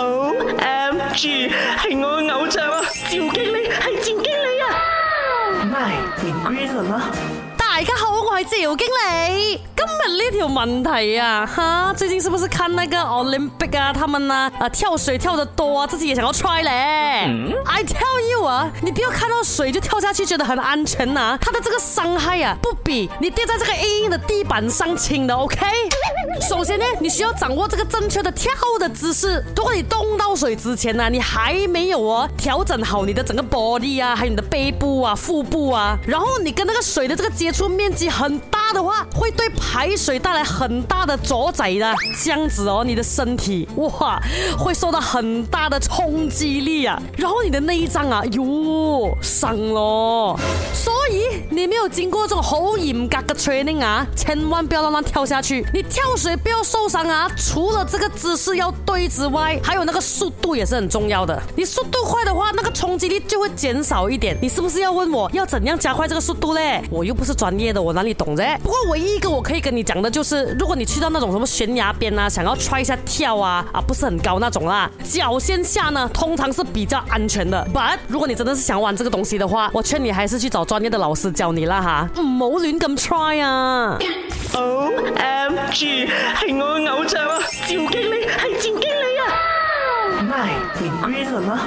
O M G，系我嘅偶像啊！赵经理系赵经理啊！My Green 啦！大家好，我系赵经理。今日呢条问题啊，哈，最近是不是看那个 Olympic 啊，他们啊，啊跳水跳得多，啊，自己也想要 try 咧。I tell you 啊，你不要看到水就跳下去，觉得很安全呐。它的这个伤害啊，不比你跌在这个硬硬的地板上轻的，OK？首先呢，你需要掌握这个正确的跳的姿势。如果你动到水之前呢，你还没有哦调整好你的整个 body 啊，还有你的背部啊、腹部啊，然后你跟那个水的这个接触面积很大。的话会对排水带来很大的阻滞的，这样子哦，你的身体哇会受到很大的冲击力啊，然后你的内脏啊哟伤咯。所以你没有经过这种好严格的 training 啊，千万不要让乱跳下去，你跳水不要受伤啊。除了这个姿势要对之外，还有那个速度也是很重要的。你速度快的话，那个冲击力就会减少一点。你是不是要问我要怎样加快这个速度嘞？我又不是专业的，我哪里懂啫？不过唯一一个我可以跟你讲的就是，如果你去到那种什么悬崖边啊，想要踹一下跳啊啊，不是很高那种啦，脚先下呢，通常是比较安全的。But 如果你真的是想玩这个东西的话，我劝你还是去找专业的老师教你啦哈。谋 t r 踹啊。Oh, MG，系我偶像啊，赵经理系赵经理啊。m y 你 green 了吗？